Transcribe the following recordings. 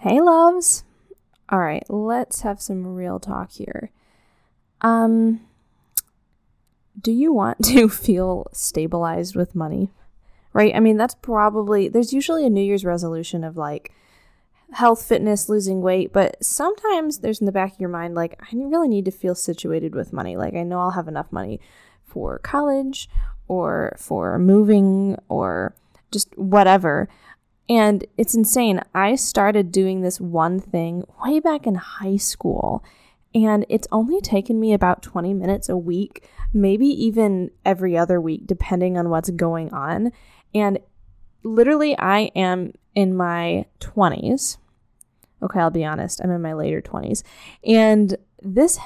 Hey, loves. All right, let's have some real talk here. Um, do you want to feel stabilized with money? Right? I mean, that's probably, there's usually a New Year's resolution of like health, fitness, losing weight, but sometimes there's in the back of your mind, like, I really need to feel situated with money. Like, I know I'll have enough money for college or for moving or just whatever. And it's insane. I started doing this one thing way back in high school, and it's only taken me about 20 minutes a week, maybe even every other week, depending on what's going on. And literally, I am in my 20s. Okay, I'll be honest, I'm in my later 20s. And this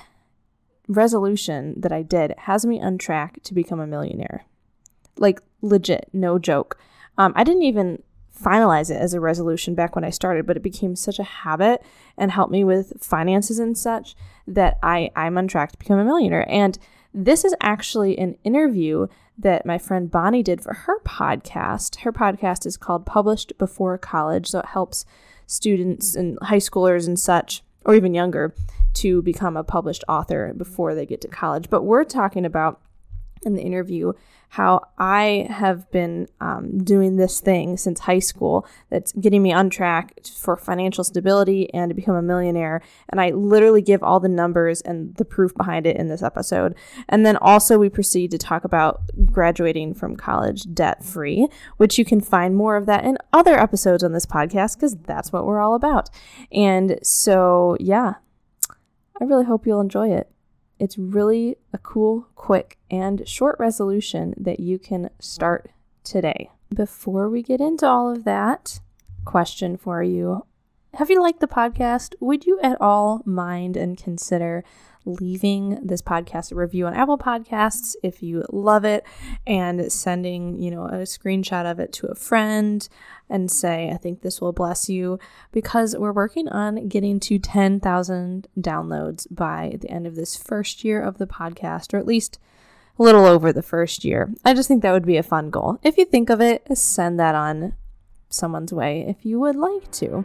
resolution that I did has me on track to become a millionaire. Like, legit, no joke. Um, I didn't even finalize it as a resolution back when I started, but it became such a habit and helped me with finances and such that I, I'm on track to become a millionaire. And this is actually an interview that my friend Bonnie did for her podcast. Her podcast is called Published Before College, so it helps students and high schoolers and such, or even younger, to become a published author before they get to college. But we're talking about in the interview how I have been um, doing this thing since high school that's getting me on track for financial stability and to become a millionaire. And I literally give all the numbers and the proof behind it in this episode. And then also, we proceed to talk about graduating from college debt free, which you can find more of that in other episodes on this podcast because that's what we're all about. And so, yeah, I really hope you'll enjoy it. It's really a cool, quick, and short resolution that you can start today. Before we get into all of that, question for you Have you liked the podcast? Would you at all mind and consider leaving this podcast a review on Apple Podcasts if you love it and sending, you know, a screenshot of it to a friend and say, I think this will bless you because we're working on getting to 10,000 downloads by the end of this first year of the podcast, or at least a little over the first year. I just think that would be a fun goal. If you think of it, send that on someone's way if you would like to.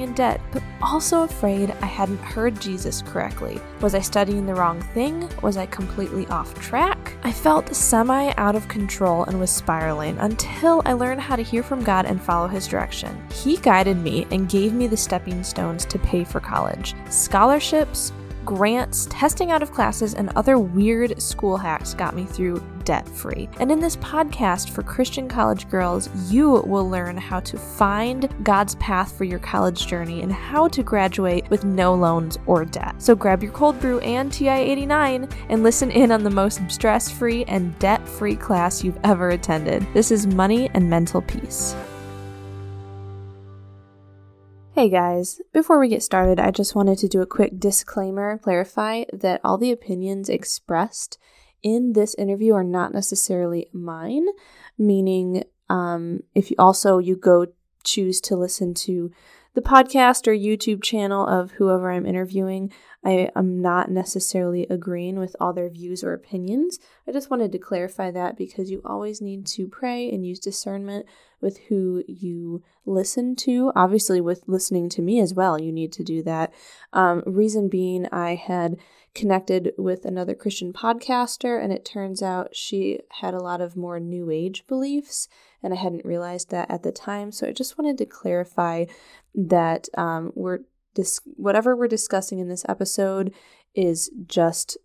in debt, but also afraid I hadn't heard Jesus correctly. Was I studying the wrong thing? Was I completely off track? I felt semi out of control and was spiraling until I learned how to hear from God and follow His direction. He guided me and gave me the stepping stones to pay for college scholarships, grants, testing out of classes, and other weird school hacks got me through debt free. And in this podcast for Christian college girls, you will learn how to find God's path for your college journey and how to graduate with no loans or debt. So grab your cold brew and TI 89 and listen in on the most stress free and debt free class you've ever attended. This is Money and Mental Peace. Hey guys, before we get started, I just wanted to do a quick disclaimer, clarify that all the opinions expressed in this interview are not necessarily mine, meaning um, if you also you go choose to listen to the podcast or YouTube channel of whoever I'm interviewing, I am not necessarily agreeing with all their views or opinions. I just wanted to clarify that because you always need to pray and use discernment with who you listen to. Obviously, with listening to me as well, you need to do that. Um, reason being, I had connected with another Christian podcaster, and it turns out she had a lot of more new age beliefs, and I hadn't realized that at the time. So I just wanted to clarify that um, we're dis- whatever we're discussing in this episode is just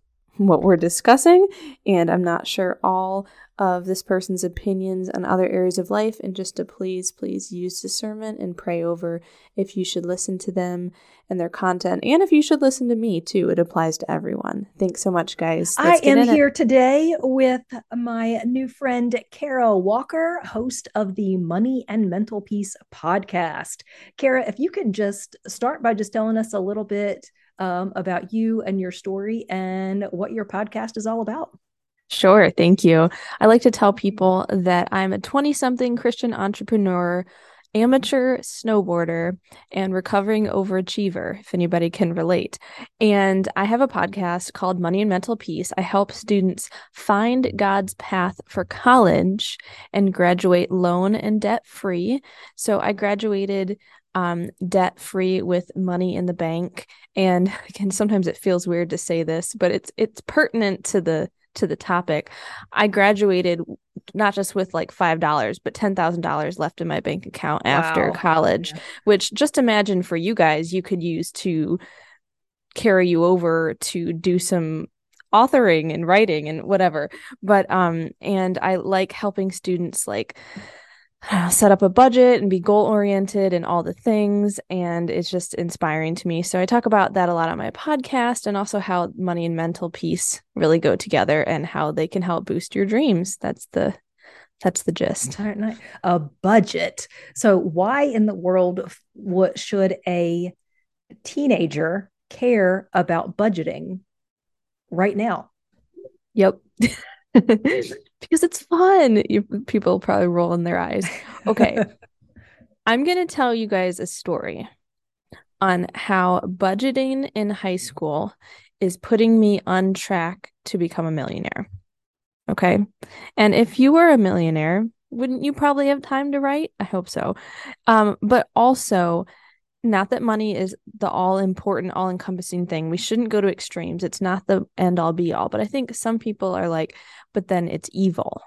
what we're discussing, and I'm not sure all of this person's opinions on other areas of life, and just to please, please use discernment and pray over if you should listen to them and their content, and if you should listen to me too. It applies to everyone. Thanks so much, guys. Let's I am here it. today with my new friend, Kara Walker, host of the Money and Mental Peace podcast. Kara, if you could just start by just telling us a little bit um, about you and your story and what your podcast is all about. Sure. Thank you. I like to tell people that I'm a 20 something Christian entrepreneur, amateur snowboarder, and recovering overachiever, if anybody can relate. And I have a podcast called Money and Mental Peace. I help students find God's path for college and graduate loan and debt free. So I graduated um, debt free with money in the bank. And again, sometimes it feels weird to say this, but it's it's pertinent to the to the topic. I graduated not just with like five dollars, but ten thousand dollars left in my bank account wow. after college. Yeah. Which just imagine for you guys, you could use to carry you over to do some authoring and writing and whatever. But um, and I like helping students like set up a budget and be goal oriented and all the things. And it's just inspiring to me. So I talk about that a lot on my podcast and also how money and mental peace really go together and how they can help boost your dreams. That's the that's the gist. A budget. So why in the world what should a teenager care about budgeting right now? Yep. because it's fun. You, people probably rolling their eyes. Okay. I'm going to tell you guys a story on how budgeting in high school is putting me on track to become a millionaire. Okay. And if you were a millionaire, wouldn't you probably have time to write? I hope so. Um, but also, not that money is the all important, all encompassing thing. We shouldn't go to extremes. It's not the end all be all. But I think some people are like, but then it's evil.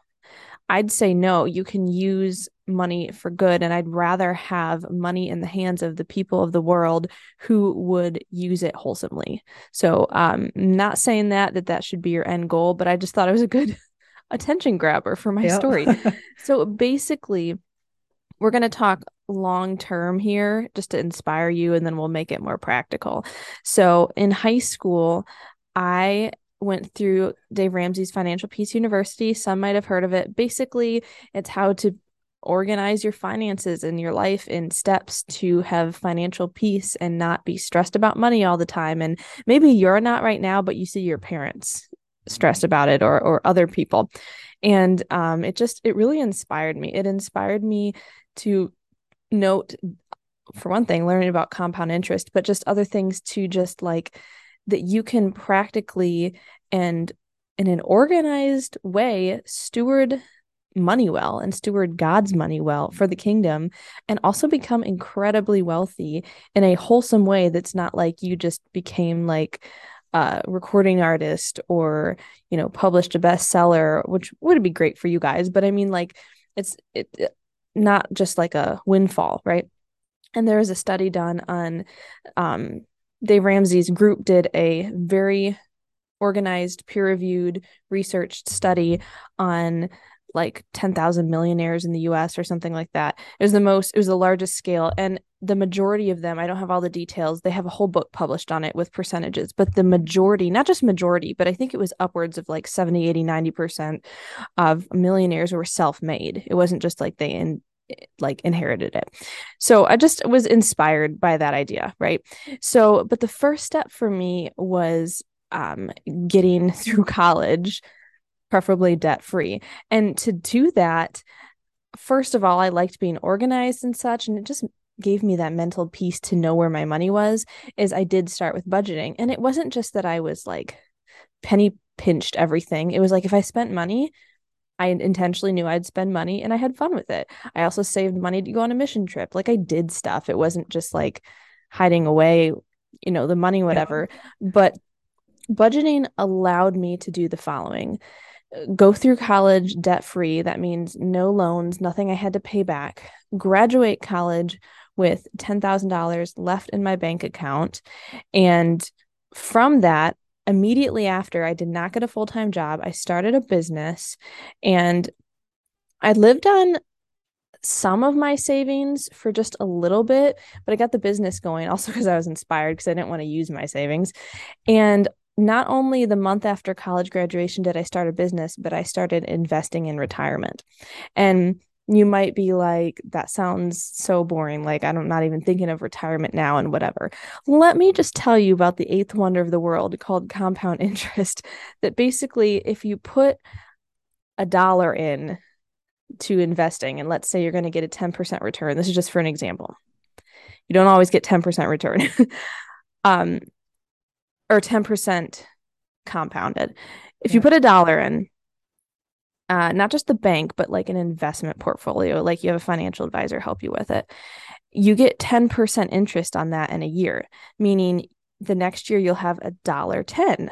I'd say no, you can use money for good. And I'd rather have money in the hands of the people of the world who would use it wholesomely. So, um, not saying that that that should be your end goal, but I just thought it was a good attention grabber for my yep. story. so basically, we're going to talk long term here just to inspire you and then we'll make it more practical. So in high school, I went through Dave Ramsey's Financial Peace University. Some might have heard of it. Basically, it's how to organize your finances in your life in steps to have financial peace and not be stressed about money all the time. And maybe you're not right now, but you see your parents stressed about it or or other people. And um, it just it really inspired me. It inspired me to note for one thing learning about compound interest but just other things to just like that you can practically and in an organized way steward money well and steward God's money well for the kingdom and also become incredibly wealthy in a wholesome way that's not like you just became like a recording artist or you know published a bestseller which would be great for you guys but i mean like it's it, not just like a windfall, right? And there was a study done on um, Dave Ramsey's group did a very organized, peer reviewed, researched study on like 10,000 millionaires in the US or something like that. It was the most, it was the largest scale. And the majority of them, I don't have all the details, they have a whole book published on it with percentages, but the majority, not just majority, but I think it was upwards of like 70, 80, 90% of millionaires were self made. It wasn't just like they in, like inherited it. So I just was inspired by that idea, right? So, but the first step for me was um, getting through college, preferably debt free. And to do that, first of all, I liked being organized and such, and it just gave me that mental peace to know where my money was is I did start with budgeting. And it wasn't just that I was like penny pinched everything. It was like if I spent money, I intentionally knew I'd spend money and I had fun with it. I also saved money to go on a mission trip. Like I did stuff. It wasn't just like hiding away, you know, the money, whatever. Yeah. But budgeting allowed me to do the following go through college debt free. That means no loans, nothing I had to pay back. Graduate college with $10,000 left in my bank account. And from that, immediately after, I did not get a full time job. I started a business and I lived on some of my savings for just a little bit, but I got the business going also because I was inspired because I didn't want to use my savings. And not only the month after college graduation did I start a business, but I started investing in retirement. And you might be like, that sounds so boring. Like, I'm not even thinking of retirement now and whatever. Let me just tell you about the eighth wonder of the world called compound interest. That basically, if you put a dollar in to investing, and let's say you're going to get a 10% return, this is just for an example. You don't always get 10% return. um, or 10% compounded. If yeah. you put a dollar in, uh, not just the bank, but like an investment portfolio, like you have a financial advisor help you with it, you get 10% interest on that in a year, meaning the next year you'll have a dollar 10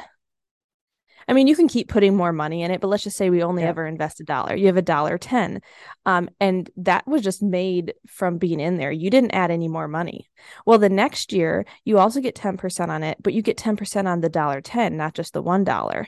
I mean, you can keep putting more money in it, but let's just say we only yeah. ever invest a dollar. You have a dollar 10. Um, and that was just made from being in there. You didn't add any more money. Well, the next year, you also get 10% on it, but you get 10% on the dollar 10, not just the $1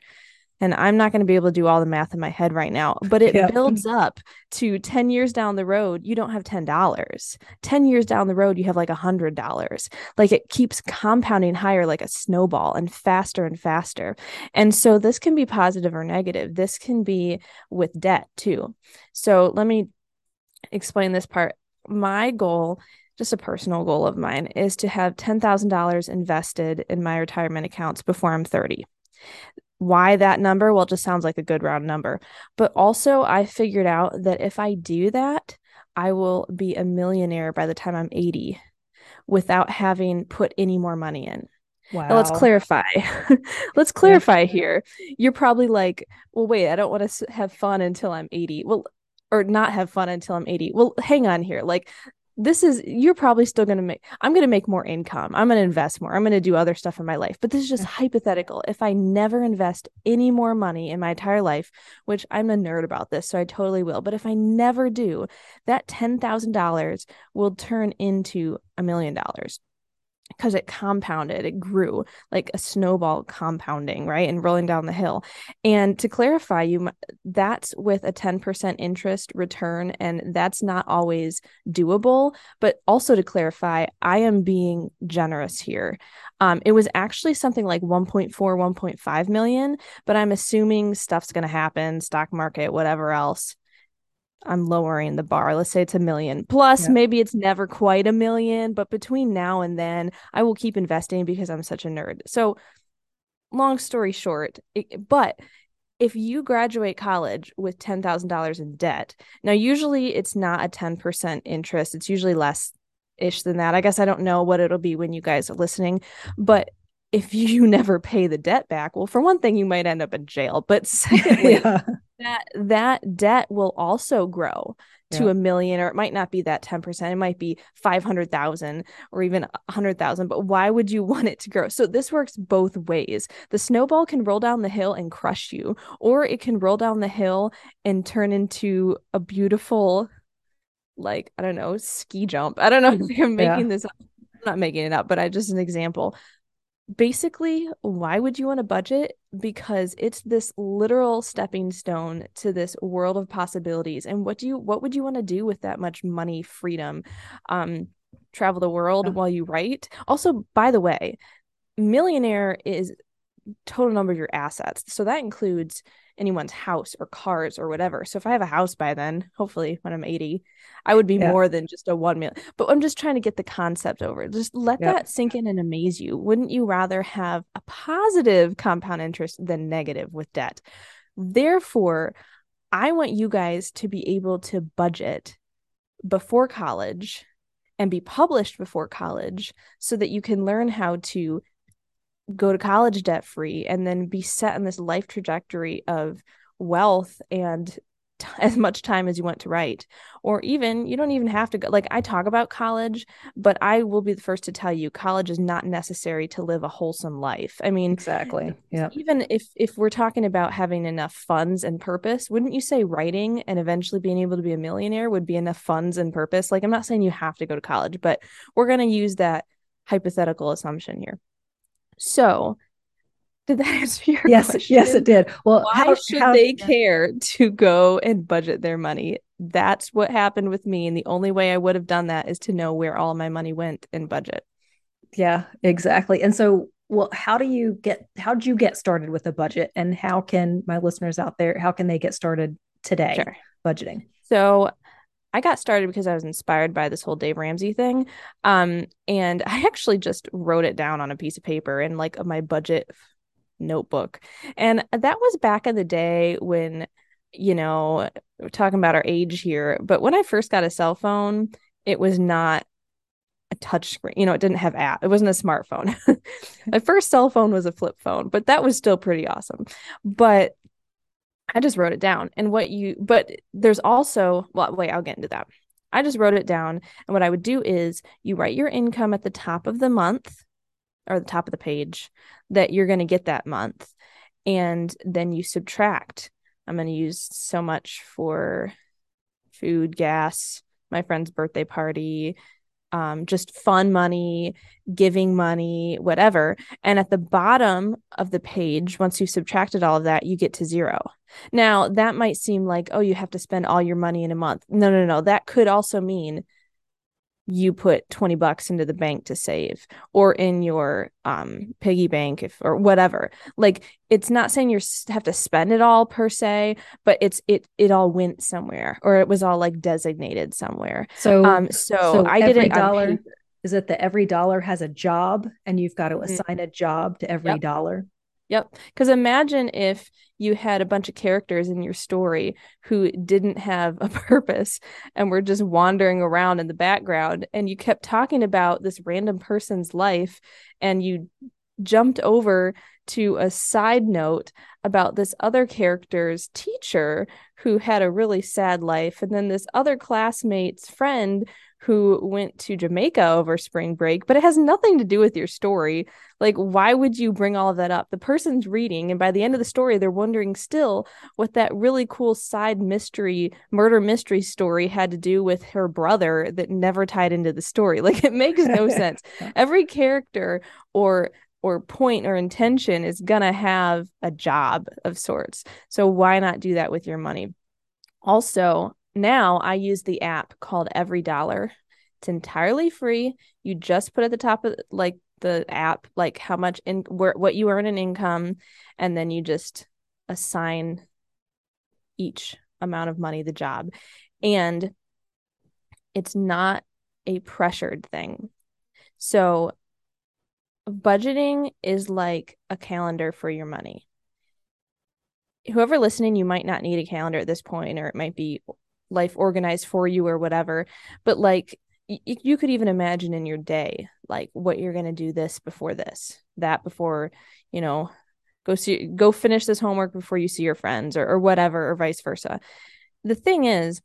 and I'm not going to be able to do all the math in my head right now, but it builds up to 10 years down the road, you don't have $10. 10 years down the road, you have like a $100. Like it keeps compounding higher like a snowball and faster and faster. And so this can be positive or negative. This can be with debt too. So let me explain this part. My goal just a personal goal of mine is to have $10,000 invested in my retirement accounts before I'm 30 why that number? Well, it just sounds like a good round number. But also, I figured out that if I do that, I will be a millionaire by the time I'm 80 without having put any more money in. Wow. Now, let's clarify. let's clarify here. You're probably like, well, wait, I don't want to have fun until I'm 80. Well, or not have fun until I'm 80. Well, hang on here. Like, this is you're probably still going to make i'm going to make more income. I'm going to invest more. I'm going to do other stuff in my life. But this is just mm-hmm. hypothetical. If i never invest any more money in my entire life which i'm a nerd about this so i totally will but if i never do that $10000 will turn into a million dollars because it compounded, it grew like a snowball compounding, right? And rolling down the hill. And to clarify, you that's with a 10% interest return, and that's not always doable. But also to clarify, I am being generous here. Um, it was actually something like 1.4, 1.5 million, but I'm assuming stuff's going to happen, stock market, whatever else. I'm lowering the bar. Let's say it's a million. Plus, yeah. maybe it's never quite a million, but between now and then, I will keep investing because I'm such a nerd. So, long story short, it, but if you graduate college with $10,000 in debt, now usually it's not a 10% interest, it's usually less ish than that. I guess I don't know what it'll be when you guys are listening, but if you never pay the debt back, well, for one thing, you might end up in jail. But secondly, yeah. That that debt will also grow to yeah. a million, or it might not be that 10%. It might be 500,000 or even 100,000. But why would you want it to grow? So this works both ways. The snowball can roll down the hill and crush you, or it can roll down the hill and turn into a beautiful, like, I don't know, ski jump. I don't know if I'm making yeah. this up. I'm not making it up, but I just an example basically why would you want to budget because it's this literal stepping stone to this world of possibilities and what do you what would you want to do with that much money freedom um travel the world yeah. while you write also by the way millionaire is total number of your assets so that includes anyone's house or cars or whatever. So if I have a house by then, hopefully when I'm 80, I would be yeah. more than just a one million. But I'm just trying to get the concept over. Just let yeah. that sink in and amaze you. Wouldn't you rather have a positive compound interest than negative with debt? Therefore, I want you guys to be able to budget before college and be published before college so that you can learn how to go to college debt free and then be set in this life trajectory of wealth and t- as much time as you want to write. Or even you don't even have to go like I talk about college but I will be the first to tell you college is not necessary to live a wholesome life. I mean exactly. Yeah even if if we're talking about having enough funds and purpose wouldn't you say writing and eventually being able to be a millionaire would be enough funds and purpose? Like I'm not saying you have to go to college but we're going to use that hypothetical assumption here so Did that answer your yes, question? Yes, it did. Well, why how, should how, they care to go and budget their money? That's what happened with me. And the only way I would have done that is to know where all my money went in budget. Yeah, exactly. And so, well, how do you get, how did you get started with a budget? And how can my listeners out there, how can they get started today sure. budgeting? So, I got started because I was inspired by this whole Dave Ramsey thing. Um, and I actually just wrote it down on a piece of paper in like my budget notebook. And that was back in the day when, you know, we're talking about our age here, but when I first got a cell phone, it was not a touch screen. You know, it didn't have app. It wasn't a smartphone. my first cell phone was a flip phone, but that was still pretty awesome. But I just wrote it down. And what you but there's also well, wait, I'll get into that. I just wrote it down. And what I would do is you write your income at the top of the month or the top of the page that you're going to get that month. And then you subtract. I'm going to use so much for food, gas, my friend's birthday party, um, just fun money, giving money, whatever. And at the bottom of the page, once you've subtracted all of that, you get to zero. Now, that might seem like, oh, you have to spend all your money in a month. No, no, no. That could also mean you put 20 bucks into the bank to save or in your um piggy bank if or whatever like it's not saying you have to spend it all per se but it's it it all went somewhere or it was all like designated somewhere so um so, so i did it dollar is it that every dollar has a job and you've got to mm. assign mm-hmm. a job to every yep. dollar Yep. Because imagine if you had a bunch of characters in your story who didn't have a purpose and were just wandering around in the background, and you kept talking about this random person's life, and you jumped over to a side note about this other character's teacher who had a really sad life, and then this other classmate's friend who went to Jamaica over spring break, but it has nothing to do with your story. Like, why would you bring all of that up? The person's reading, and by the end of the story, they're wondering still what that really cool side mystery, murder mystery story had to do with her brother that never tied into the story. Like, it makes no sense. Every character or or point or intention is going to have a job of sorts. So why not do that with your money? Also, now I use the app called EveryDollar. It's entirely free. You just put at the top of like the app like how much in where what you earn in income and then you just assign each amount of money the job. And it's not a pressured thing. So budgeting is like a calendar for your money. Whoever listening, you might not need a calendar at this point, or it might be life organized for you or whatever. But like y- you could even imagine in your day like what you're going to do this before this that before you know go see go finish this homework before you see your friends or, or whatever or vice versa. The thing is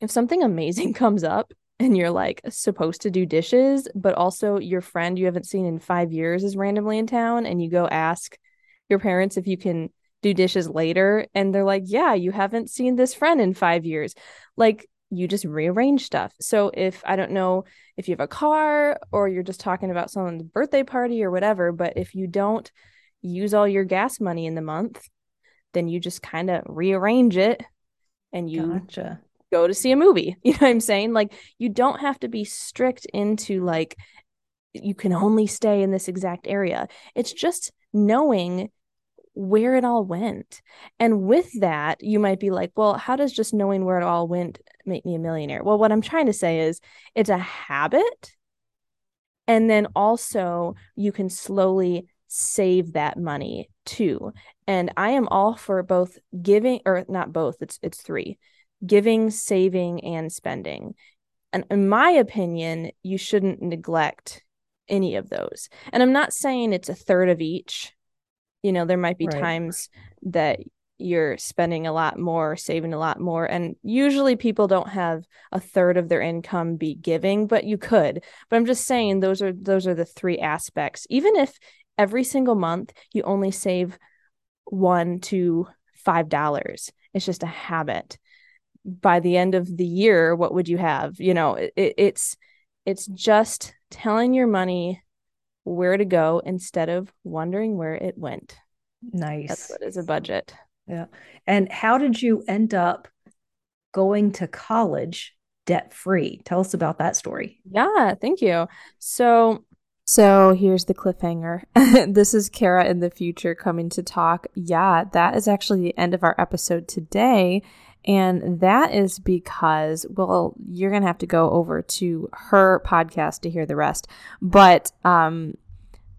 if something amazing comes up and you're like supposed to do dishes but also your friend you haven't seen in five years is randomly in town and you go ask your parents if you can do dishes later and they're like yeah you haven't seen this friend in 5 years. Like you just rearrange stuff. So if i don't know if you have a car or you're just talking about someone's birthday party or whatever but if you don't use all your gas money in the month then you just kind of rearrange it and you gotcha. go to see a movie. You know what i'm saying? Like you don't have to be strict into like you can only stay in this exact area. It's just knowing where it all went. And with that, you might be like, well, how does just knowing where it all went make me a millionaire? Well, what I'm trying to say is it's a habit. And then also, you can slowly save that money too. And I am all for both giving or not both, it's it's three. Giving, saving and spending. And in my opinion, you shouldn't neglect any of those. And I'm not saying it's a third of each you know there might be right. times that you're spending a lot more saving a lot more and usually people don't have a third of their income be giving but you could. But i'm just saying those are those are the three aspects. Even if every single month you only save one to five dollars it's just a habit. By the end of the year what would you have? You know it, it's it's just telling your money where to go instead of wondering where it went. Nice. That's what is a budget. Yeah. And how did you end up going to college debt free? Tell us about that story. Yeah, thank you. So, so here's the cliffhanger. this is Kara in the future coming to talk. Yeah, that is actually the end of our episode today. And that is because, well, you're going to have to go over to her podcast to hear the rest. But um,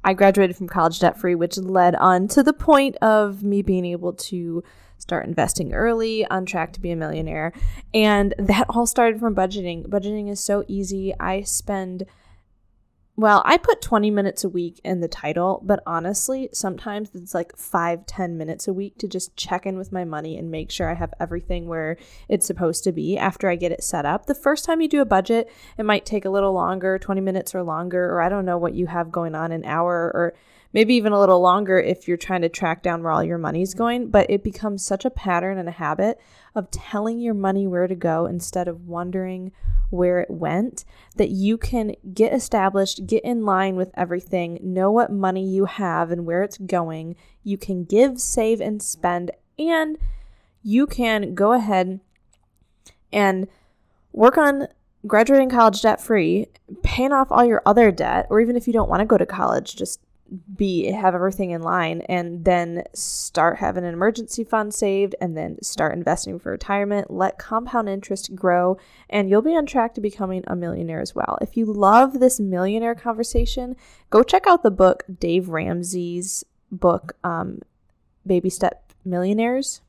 I graduated from college debt free, which led on to the point of me being able to start investing early, on track to be a millionaire. And that all started from budgeting. Budgeting is so easy. I spend well, I put 20 minutes a week in the title, but honestly, sometimes it's like five, 10 minutes a week to just check in with my money and make sure I have everything where it's supposed to be after I get it set up. The first time you do a budget, it might take a little longer, 20 minutes or longer, or I don't know what you have going on, an hour or maybe even a little longer if you're trying to track down where all your money's going. But it becomes such a pattern and a habit of telling your money where to go instead of wondering where it went that you can get established, get in line with everything, know what money you have and where it's going. You can give, save, and spend, and you can go ahead and work on graduating college debt free, paying off all your other debt, or even if you don't want to go to college, just be have everything in line and then start having an emergency fund saved and then start investing for retirement let compound interest grow and you'll be on track to becoming a millionaire as well if you love this millionaire conversation go check out the book dave ramsey's book um, baby step millionaires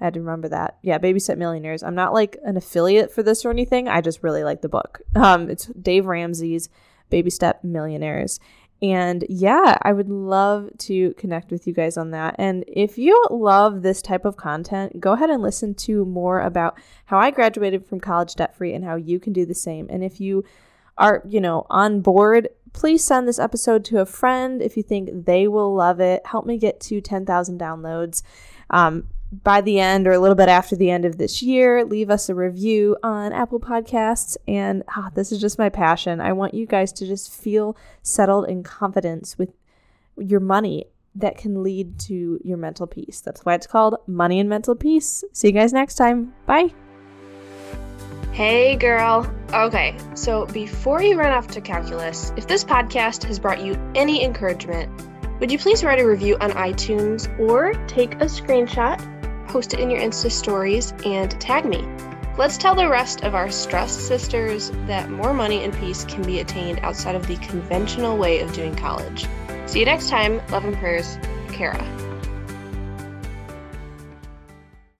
I had to remember that. Yeah, Baby Step Millionaires. I'm not like an affiliate for this or anything. I just really like the book. Um, it's Dave Ramsey's Baby Step Millionaires. And yeah, I would love to connect with you guys on that. And if you love this type of content, go ahead and listen to more about how I graduated from college debt free and how you can do the same. And if you are, you know, on board, please send this episode to a friend if you think they will love it. Help me get to 10,000 downloads. Um, by the end or a little bit after the end of this year, leave us a review on Apple Podcasts. And ah, this is just my passion. I want you guys to just feel settled in confidence with your money that can lead to your mental peace. That's why it's called Money and Mental Peace. See you guys next time. Bye. Hey, girl. Okay, so before you run off to calculus, if this podcast has brought you any encouragement, would you please write a review on iTunes or take a screenshot post it in your Insta stories, and tag me. Let's tell the rest of our stressed sisters that more money and peace can be attained outside of the conventional way of doing college. See you next time. Love and prayers, Kara.